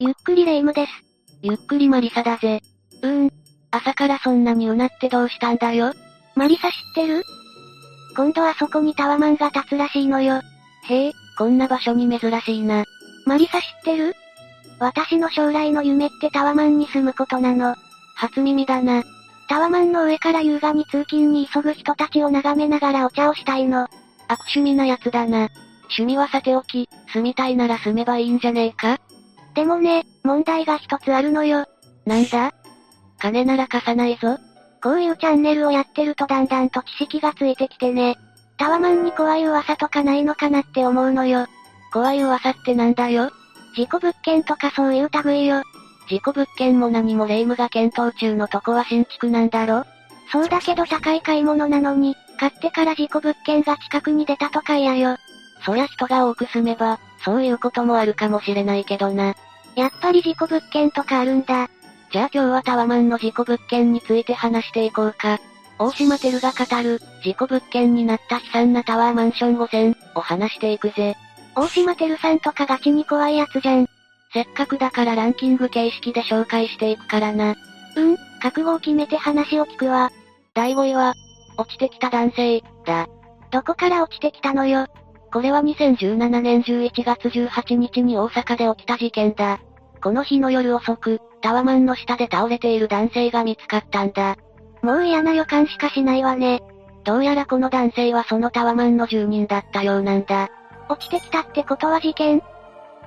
ゆっくりレ夢ムです。ゆっくりマリサだぜ。うーん。朝からそんなにうなってどうしたんだよ？マリサ知ってる？今度はそこにタワマンが立つらしいのよ。へえ、こんな場所に珍しいな。マリサ知ってる？私の将来の夢ってタワマンに住むことなの。初耳だな。タワマンの上から優雅に通勤に急ぐ人たちを眺めながらお茶をしたいの。悪趣味な奴だな。趣味はさておき、住みたいなら住めばいいんじゃねえか？でもね、問題が一つあるのよ。なんだ？金なら貸さないぞ。こういうチャンネルをやってるとだんだんと知識がついてきてね。タワマンに怖い噂とかないのかなって思うのよ。怖い噂ってなんだよ事故物件とかそういう類よ。事故物件も何も霊夢が検討中のとこは新築なんだろそうだけど高い買い物なのに、買ってから事故物件が近くに出たとか嫌よ。そりゃ人が多く住めば、そういうこともあるかもしれないけどな。やっぱり事故物件とかあるんだ。じゃあ今日はタワマンの事故物件について話していこうか。大島テルが語る、事故物件になった悲惨なタワーマンション5000を話していくぜ。大島テルさんとかガチに怖いやつじゃん。せっかくだからランキング形式で紹介していくからな。うん、覚悟を決めて話を聞くわ。第5位は、落ちてきた男性、だ。どこから落ちてきたのよ。これは2017年11月18日に大阪で起きた事件だ。この日の夜遅く、タワマンの下で倒れている男性が見つかったんだ。もう嫌な予感しかしないわね。どうやらこの男性はそのタワマンの住人だったようなんだ。落ちてきたってことは事件？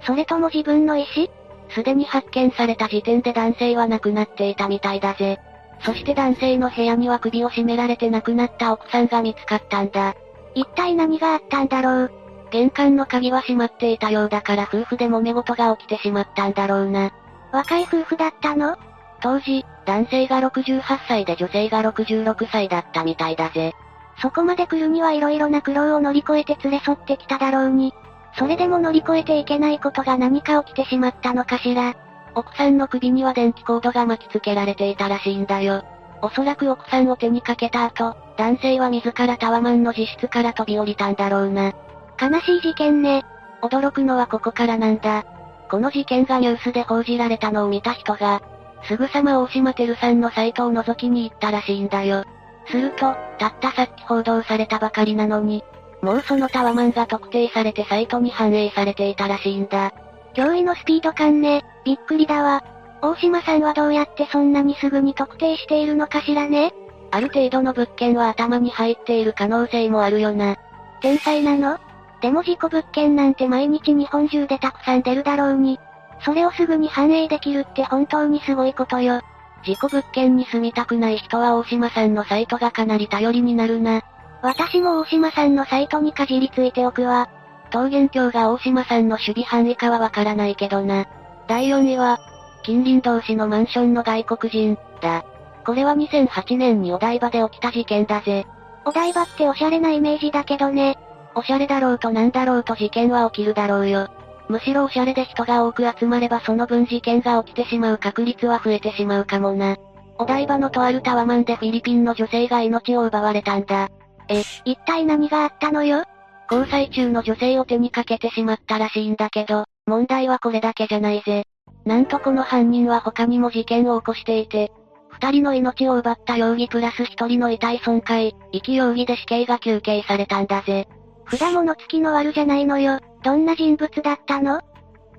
それとも自分の意思？すでに発見された時点で男性は亡くなっていたみたいだぜ。そして男性の部屋には首を絞められて亡くなった奥さんが見つかったんだ。一体何があったんだろう？玄関の鍵は閉まっていたようだから夫婦で揉め事が起きてしまったんだろうな。若い夫婦だったの？当時、男性が68歳で女性が66歳だったみたいだぜ。そこまで来るには色々な苦労を乗り越えて連れ添ってきただろうに。それでも乗り越えていけないことが何か起きてしまったのかしら？奥さんの首には電気コードが巻きつけられていたらしいんだよ。おそらく奥さんを手にかけた後、男性は自らタワマンの自室から飛び降りたんだろうな。悲しい事件ね。驚くのはここからなんだ。この事件がニュースで報じられたのを見た人が、すぐさま大島てるさんのサイトを覗きに行ったらしいんだよ。すると、たったさっき報道されたばかりなのに、もうそのタワマンが特定されてサイトに反映されていたらしいんだ。驚異のスピード感ね、びっくりだわ。大島さんはどうやってそんなにすぐに特定しているのかしらね？ある程度の物件は頭に入っている可能性もあるよな。天才なの？でも事故物件なんて毎日日本中でたくさん出るだろうに。それをすぐに反映できるって本当にすごいことよ。事故物件に住みたくない人は大島さんのサイトがかなり頼りになるな。私も大島さんのサイトにかじりついておくわ。桃源郷が大島さんの守備範囲かはわからないけどな。第4位は、近隣同士のマンションの外国人、だ。これは2008年にお台場で起きた事件だぜ。お台場っておしゃれなイメージだけどね。おしゃれだろうとなんだろうと事件は起きるだろうよ。むしろおしゃれで人が多く集まればその分事件が起きてしまう確率は増えてしまうかもな。お台場のとあるタワマンでフィリピンの女性が命を奪われたんだ。え、一体何があったのよ？交際中の女性を手にかけてしまったらしいんだけど、問題はこれだけじゃないぜ。なんとこの犯人は他にも事件を起こしていて、二人の命を奪った容疑プラス一人の遺体損壊、遺棄容疑で死刑が求刑されたんだぜ。札物付きの悪じゃないのよ。どんな人物だったの？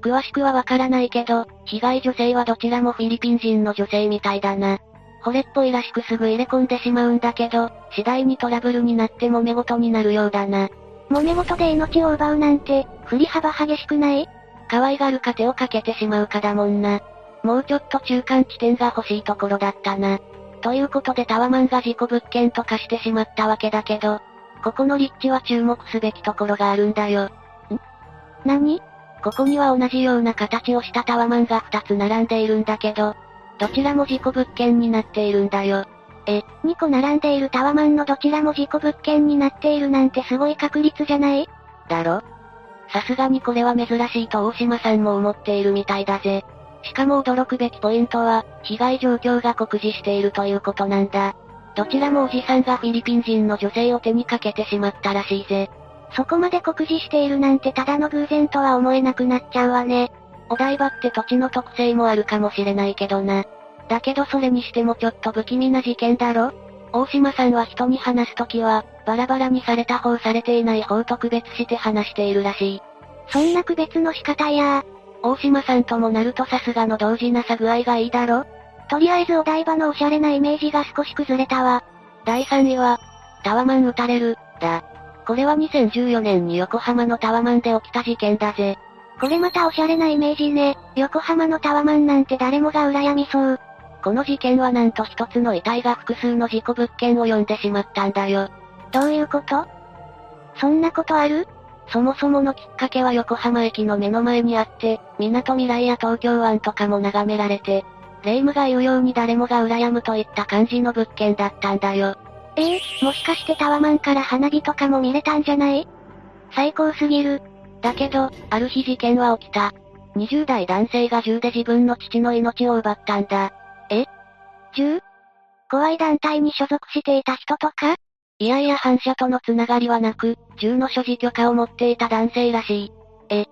詳しくはわからないけど、被害女性はどちらもフィリピン人の女性みたいだな。惚れっぽいらしくすぐ入れ込んでしまうんだけど、次第にトラブルになって揉め事になるようだな。揉め事で命を奪うなんて、振り幅激しくない？可愛がるか手をかけてしまうかだもんな。もうちょっと中間地点が欲しいところだったな。ということでタワマンが事故物件と化してしまったわけだけど、ここの立地は注目すべきところがあるんだよ。ん何？ここには同じような形をしたタワマンが2つ並んでいるんだけど、どちらも事故物件になっているんだよ。え、2個並んでいるタワマンのどちらも事故物件になっているなんてすごい確率じゃない？だろ？さすがにこれは珍しいと大島さんも思っているみたいだぜ。しかも驚くべきポイントは、被害状況が酷似しているということなんだ。どちらもおじさんがフィリピン人の女性を手にかけてしまったらしいぜ。そこまで酷似しているなんてただの偶然とは思えなくなっちゃうわね。お台場って土地の特性もあるかもしれないけどな。だけどそれにしてもちょっと不気味な事件だろ大島さんは人に話すときは、バラバラにされた方されていない方と区別して話しているらしい。そんな区別の仕方や大島さんともなるとさすがの同時なさ具合がいいだろ？とりあえずお台場のおしゃれなイメージが少し崩れたわ。第3位は、タワマン撃たれる、だ。これは2014年に横浜のタワマンで起きた事件だぜ。これまたおしゃれなイメージね。横浜のタワマンなんて誰もが羨みそう。この事件はなんと一つの遺体が複数の事故物件を呼んでしまったんだよ。どういうこと？そんなことある？そもそものきっかけは横浜駅の目の前にあって、港未来や東京湾とかも眺められて、霊夢が言うように誰もが羨むといった感じの物件だったんだよ。ええー、もしかしてタワマンから花火とかも見れたんじゃない？最高すぎる。だけど、ある日事件は起きた。20代男性が銃で自分の父の命を奪ったんだ。え？銃？怖い団体に所属していた人とか？いやいや反射とのつながりはなく、銃の所持許可を持っていた男性らしい。え、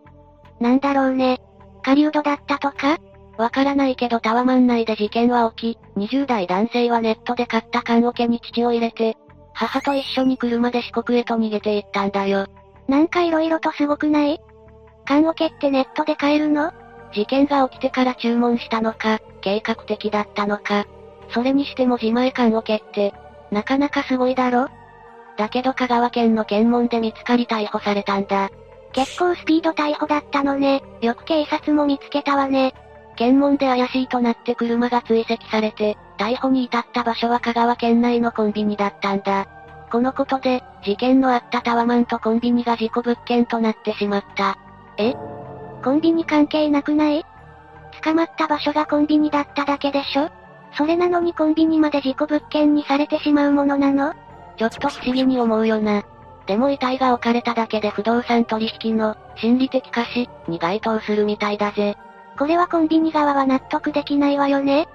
なんだろうね。狩人だったとか？わからないけどタワマン内で事件は起き、20代男性はネットで買った缶桶に父を入れて、母と一緒に車で四国へと逃げていったんだよ。なんか色々とすごくない？缶桶ってネットで買えるの？事件が起きてから注文したのか、計画的だったのか。それにしても自前缶桶って、なかなかすごいだろ？だけど香川県の検問で見つかり逮捕されたんだ。結構スピード逮捕だったのね。よく警察も見つけたわね。検問で怪しいとなって車が追跡されて、逮捕に至った場所は香川県内のコンビニだったんだ。このことで、事件のあったタワマンとコンビニが事故物件となってしまった。え？コンビニ関係なくない？捕まった場所がコンビニだっただけでしょ？それなのにコンビニまで事故物件にされてしまうものなの？ちょっと不思議に思うよな。でも遺体が置かれただけで不動産取引の心理的可視に該当するみたいだぜ。これはコンビニ側は納得できないわよね。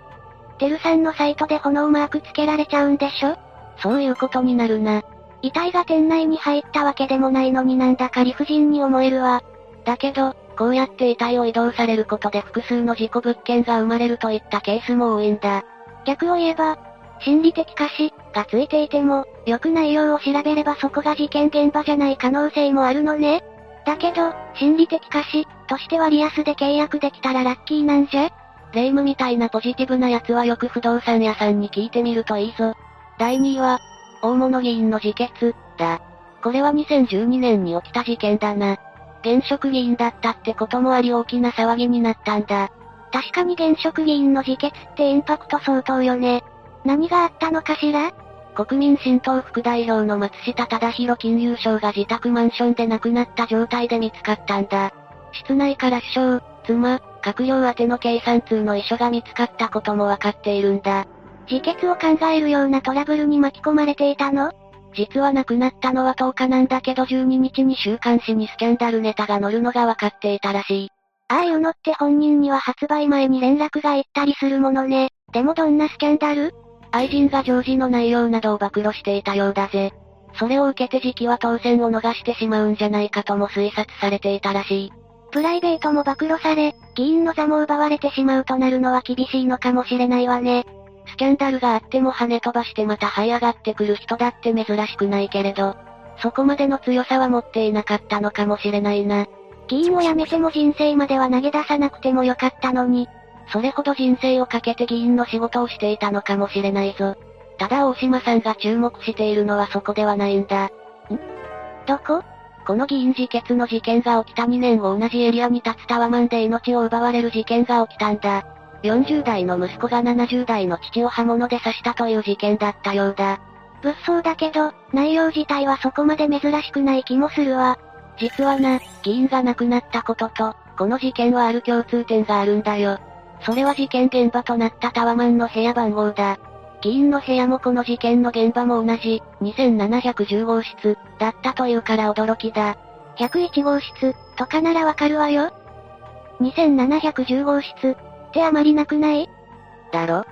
テルさんのサイトで炎マークつけられちゃうんでしょ？そういうことになるな。遺体が店内に入ったわけでもないのになんだか理不尽に思えるわ。だけど、こうやって遺体を移動されることで複数の事故物件が生まれるといったケースも多いんだ。逆を言えば、心理的可視がついていても、よく内容を調べればそこが事件現場じゃない可能性もあるのね。だけど、心理的可視としてはリアスで契約できたらラッキーなんじゃ霊夢みたいなポジティブな奴はよく不動産屋さんに聞いてみるといいぞ。第2位は、大物議員の自決、だ。これは2012年に起きた事件だな。現職議員だったってこともあり大きな騒ぎになったんだ。確かに現職議員の自決ってインパクト相当よね。何があったのかしら？国民新党副代表の松下忠宏金融省が自宅マンションで亡くなった状態で見つかったんだ。室内から首相、妻、閣僚宛ての計算通の遺書が見つかったこともわかっているんだ。自決を考えるようなトラブルに巻き込まれていたの？実は亡くなったのは10日なんだけど12日に週刊誌にスキャンダルネタが載るのがわかっていたらしい。ああいうのって本人には発売前に連絡が行ったりするものね。でもどんなスキャンダル？愛人が常時の内容などを暴露していたようだぜ。それを受けて時期は当選を逃してしまうんじゃないかとも推察されていたらしい。プライベートも暴露され、議員の座も奪われてしまうとなるのは厳しいのかもしれないわね。スキャンダルがあっても跳ね飛ばしてまた這い上がってくる人だって珍しくないけれど、そこまでの強さは持っていなかったのかもしれないな。議員を辞めても人生までは投げ出さなくてもよかったのに、それほど人生をかけて議員の仕事をしていたのかもしれないぞ。ただ大島さんが注目しているのはそこではないんだ。ん？どこ？この議員自決の事件が起きた2年を同じエリアに立つタワマンで命を奪われる事件が起きたんだ。40代の息子が70代の父を刃物で刺したという事件だったようだ。物騒だけど、内容自体はそこまで珍しくない気もするわ。実はな、議員が亡くなったことと、この事件はある共通点があるんだよ。それは事件現場となったタワマンの部屋番号だ。議員の部屋もこの事件の現場も同じ、2710号室、だったというから驚きだ。101号室、とかならわかるわよ。2710号室、ってあまりなくない？だろ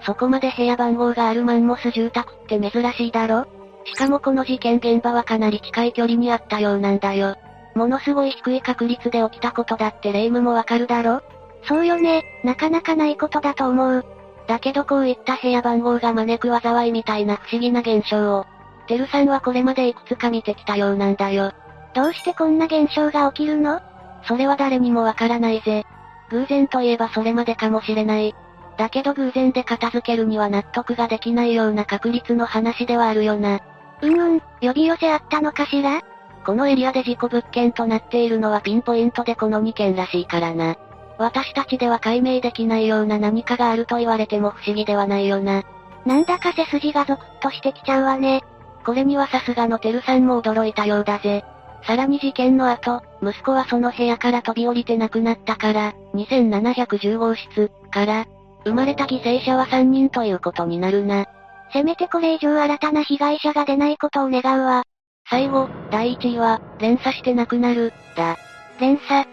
そこまで部屋番号があるマンモス住宅って珍しいだろしかもこの事件現場はかなり近い距離にあったようなんだよ。ものすごい低い確率で起きたことだって霊夢もわかるだろそうよね、なかなかないことだと思う。だけどこういった部屋番号が招く災いみたいな不思議な現象を、てるさんはこれまでいくつか見てきたようなんだよ。どうしてこんな現象が起きるの？それは誰にもわからないぜ。偶然といえばそれまでかもしれない。だけど偶然で片付けるには納得ができないような確率の話ではあるよな。うんうん、呼び寄せあったのかしら？このエリアで事故物件となっているのはピンポイントでこの2件らしいからな。私たちでは解明できないような何かがあると言われても不思議ではないよな。なんだか背筋がゾクッとしてきちゃうわね。これにはさすがのテルさんも驚いたようだぜ。さらに事件の後、息子はその部屋から飛び降りて亡くなったから、2710号室から、生まれた犠牲者は3人ということになるな。せめてこれ以上新たな被害者が出ないことを願うわ。最後、第1位は、連鎖して亡くなる、だ。連鎖。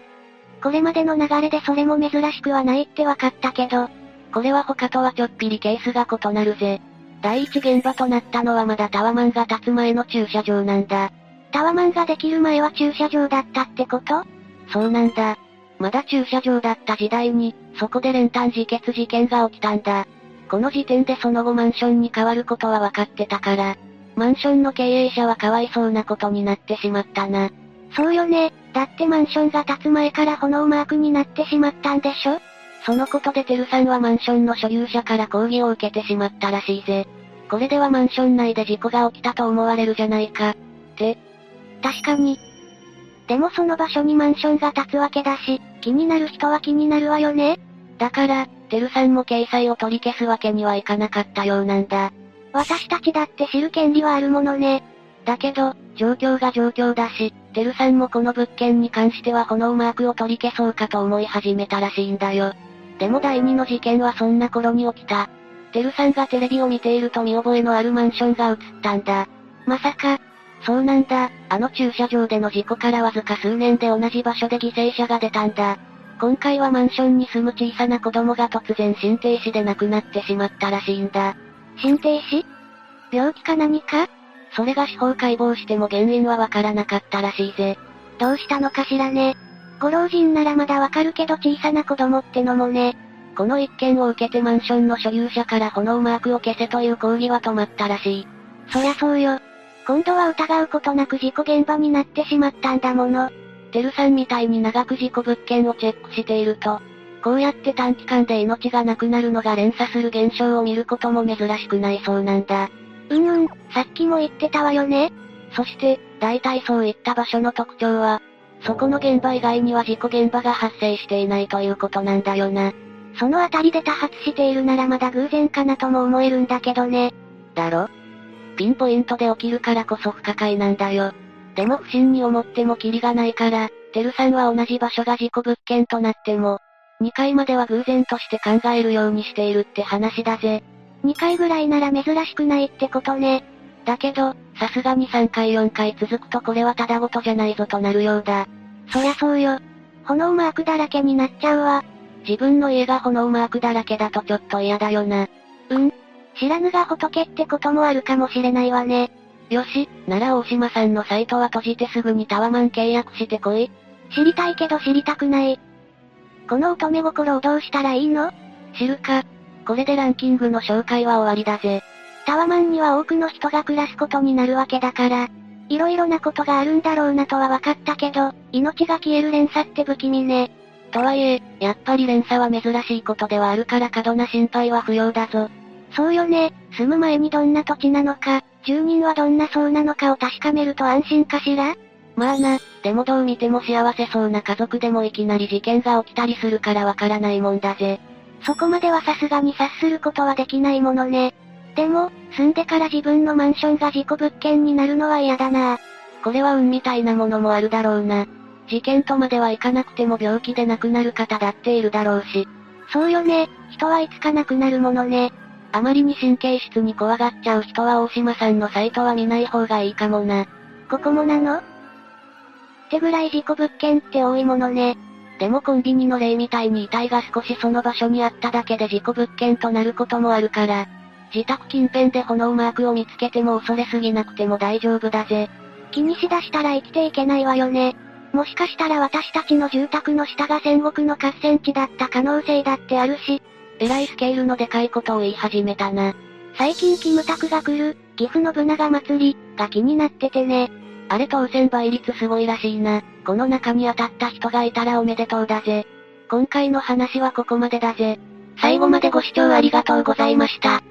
これまでの流れでそれも珍しくはないって分かったけど、これは他とはちょっぴりケースが異なるぜ。第一現場となったのはまだタワマンが建つ前の駐車場なんだ。タワマンができる前は駐車場だったってこと？そうなんだ。まだ駐車場だった時代に、そこで練炭自決事件が起きたんだ。この時点でその後マンションに変わることは分かってたから、マンションの経営者はかわいそうなことになってしまったな。そうよね。だってマンションが建つ前から炎マークになってしまったんでしょ？そのことでテルさんはマンションの所有者から抗議を受けてしまったらしいぜ。これではマンション内で事故が起きたと思われるじゃないか。って。確かに。でもその場所にマンションが建つわけだし、気になる人は気になるわよね。だから、テルさんも掲載を取り消すわけにはいかなかったようなんだ。私たちだって知る権利はあるものね。だけど、状況が状況だし、テルさんもこの物件に関しては炎マークを取り消そうかと思い始めたらしいんだよ。でも第二の事件はそんな頃に起きた。テルさんがテレビを見ていると見覚えのあるマンションが映ったんだ。まさか、そうなんだ、あの駐車場での事故からわずか数年で同じ場所で犠牲者が出たんだ。今回はマンションに住む小さな子供が突然心停止で亡くなってしまったらしいんだ。心停止？病気か何か？それが司法解剖しても原因はわからなかったらしいぜ。どうしたのかしらね。ご老人ならまだわかるけど小さな子供ってのもね。この一件を受けてマンションの所有者から炎マークを消せという抗議は止まったらしい。そりゃそうよ。今度は疑うことなく事故現場になってしまったんだもの。テルさんみたいに長く事故物件をチェックしていると、こうやって短期間で命がなくなるのが連鎖する現象を見ることも珍しくないそうなんだ。うんうん、さっきも言ってたわよね。そして、大体そういった場所の特徴は、そこの現場以外には事故現場が発生していないということなんだよな。そのあたりで多発しているならまだ偶然かなとも思えるんだけどね。だろ？ピンポイントで起きるからこそ不可解なんだよ。でも不審に思ってもキリがないから、テルさんは同じ場所が事故物件となっても、2回までは偶然として考えるようにしているって話だぜ。2回ぐらいなら珍しくないってことね。だけど、さすがに3回4回続くとこれはただごとじゃないぞとなるようだ。そりゃそうよ。炎マークだらけになっちゃうわ。自分の家が炎マークだらけだとちょっと嫌だよな。うん。知らぬが仏ってこともあるかもしれないわね。よし、なら大島さんのサイトは閉じてすぐにタワマン契約してこい。知りたいけど知りたくない。この乙女心をどうしたらいいの？知るか。これでランキングの紹介は終わりだぜ。タワマンには多くの人が暮らすことになるわけだから、いろいろなことがあるんだろうなとは分かったけど、命が消える連鎖って不気味ね。とはいえ、やっぱり連鎖は珍しいことではあるから過度な心配は不要だぞ。そうよね、住む前にどんな土地なのか、住人はどんな層なのかを確かめると安心かしら？まあな、でもどう見ても幸せそうな家族でもいきなり事件が起きたりするからわからないもんだぜ。そこまではさすがに察することはできないものね。でも、住んでから自分のマンションが事故物件になるのは嫌だなこれは運みたいなものもあるだろうな。事件とまではいかなくても病気で亡くなる方だっているだろうし。そうよね、人はいつか亡くなるものね。あまりに神経質に怖がっちゃう人は大島さんのサイトは見ない方がいいかもな。ここもなの？ってぐらい事故物件って多いものね。でもコンビニの例みたいに遺体が少しその場所にあっただけで事故物件となることもあるから、自宅近辺で炎マークを見つけても恐れすぎなくても大丈夫だぜ。気にしだしたら生きていけないわよね。もしかしたら私たちの住宅の下が戦国の合戦地だった可能性だってあるし、えらいスケールのでかいことを言い始めたな。最近キムタクが来る、岐阜のブナガ祭り、が気になっててね。あれ当選倍率すごいらしいな。この中に当たった人がいたらおめでとうだぜ。今回の話はここまでだぜ。最後までご視聴ありがとうございました。